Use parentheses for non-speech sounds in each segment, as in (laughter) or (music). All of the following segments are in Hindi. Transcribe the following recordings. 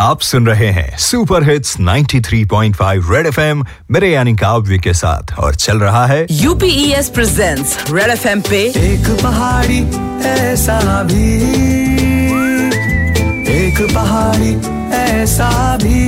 आप सुन रहे हैं सुपर हिट्स 93.5 रेड एफएम मेरे यानी काव्य के साथ। और चल रहा है यूपीएस प्रेजेंट्स रेड एफएम पे एक पहाड़ी ऐसा भी। एक पहाड़ी ऐसा भी।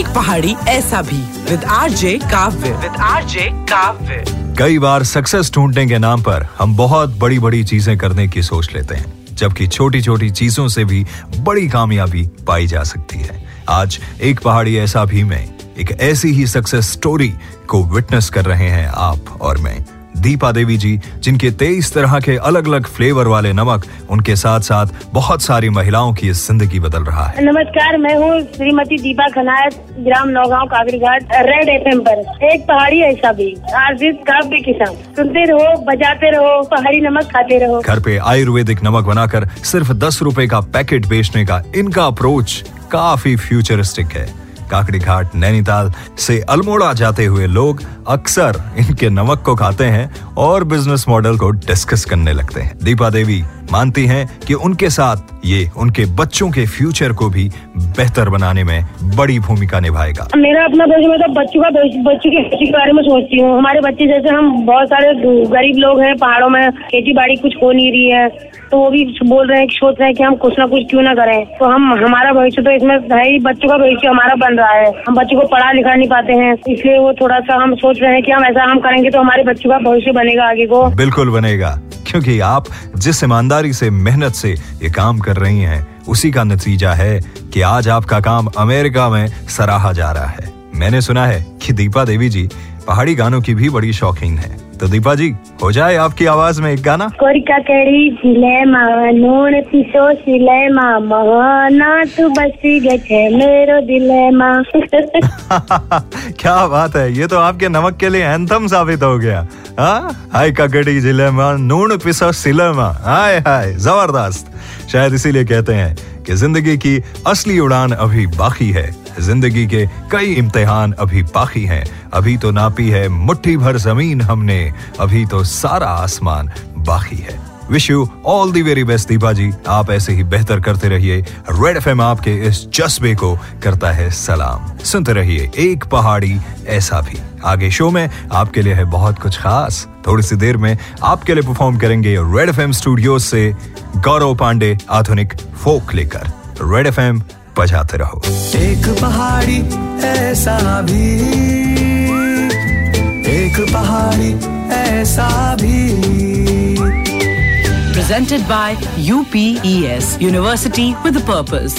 एक पहाड़ी ऐसा भी with RJ Kavya. With RJ Kavya. कई बार सक्सेस ढूँढने के नाम पर हम बहुत बड़ी बड़ी चीज़ें करने की सोच लेते हैं। जबकि छोटी छोटी चीज़ों से भी बड़ी कामयाबी पाई जा सकती है। आज एक पहाड़ी ऐसा भी में एक ऐसी ही सक्सेस स्टोरी को विटनेस कर रहे हैं आप और मैं। दीपा देवी जी जिनके तेईस तरह के अलग अलग फ्लेवर वाले नमक उनके साथ साथ बहुत सारी महिलाओं की ज़िंदगी बदल रहा है। नमस्कार मैं हूँ श्रीमती दीपा खनायत ग्राम नौगांव कागड़ी घाट रेड एफ़ पर। एक पहाड़ी ऐसा भी आर्जित काव्य किसान सुनते रहो बजाते रहो पहाड़ी नमक खाते रहो। घर पे आयुर्वेदिक नमक बनाकर सिर्फ़ दस रूपए का पैकेट बेचने का इनका अप्रोच काफ़ी फ्यूचरिस्टिक है। काकड़ी घाट, नैनीताल से अल्मोड़ा जाते हुए लोग अक्सर इनके नमक को खाते हैं और बिज़नेस मॉडल को डिस्कस करने लगते हैं। दीपा देवी मानती हैं कि उनके साथ ये उनके बच्चों के फ्यूचर को भी बेहतर बनाने में बड़ी भूमिका निभाएगा। मेरा अपना भविष्य मैं तो बच्चों का बच्चों के भविष्य के बारे में सोचती हूँ। हमारे बच्चे जैसे हम बहुत सारे गरीब लोग हैं पहाड़ों में खेती बाड़ी कुछ हो नहीं रही है तो वो भी बोल रहे हैं सोच रहे हैं कि हम कुछ ना कुछ क्यों ना करें। तो हम हमारा भविष्य तो इसमें है ही बच्चों का भविष्य हमारा बन रहा है। हम बच्चों को पढ़ा लिखा नहीं पाते हैं इसलिए वो थोड़ा सा हम सोच रहे हैं कि हम ऐसा हम करेंगे तो हमारे बच्चों का भविष्य बनेगा आगे को। बिल्कुल बनेगा। क्योंकि आप जिस ईमानदारी से, मेहनत से ये काम कर रही हैं, उसी का नतीजा है कि आज आपका काम अमेरिका में सराहा जा रहा है। मैंने सुना है कि दीपा देवी जी पहाड़ी गानों की भी बड़ी शौकीन है। तो दीपा जी हो जाए आपकी आवाज़ में एक गाना? कोरिका कड़ी सिलेमा नून पिसो सिलेमा महना तू बसी मेरो दिलेमा (laughs) क्या बात है ये तो आपके नमक के लिए एंथम साबित हो गया। हाँ? हाय ककड़ी ज़िले में नून पिसो सिले में। हाय हाय ज़बरदस्त। शायद इसीलिए कहते हैं कि ज़िंदगी की असली उड़ान अभी बाकी है। ज़िंदगी के कई इम्तिहान अभी बाकी हैं। अभी तो नापी है मुट्ठी भर ज़मीन हमने। अभी तो सारा आसमान बाकी है। Wish you all the very best Deepa ji. आप ऐसे ही बेहतर करते रहिए। रेड एफएम आपके इस जज्बे को करता है सलाम। सुनते रहिए एक पहाड़ी ऐसा भी। आगे शो में आपके लिए है बहुत कुछ खास। थोड़ी सी देर में आपके लिए परफॉर्म करेंगे रेड एफ़ स्टूडियो से गौरव पांडे आधुनिक फोक लेकर। रेड एफएम बजाते रहो एक पहाड़ी ऐसा भी एक पहाड़ी ऐसा भी presented by UPES University with a purpose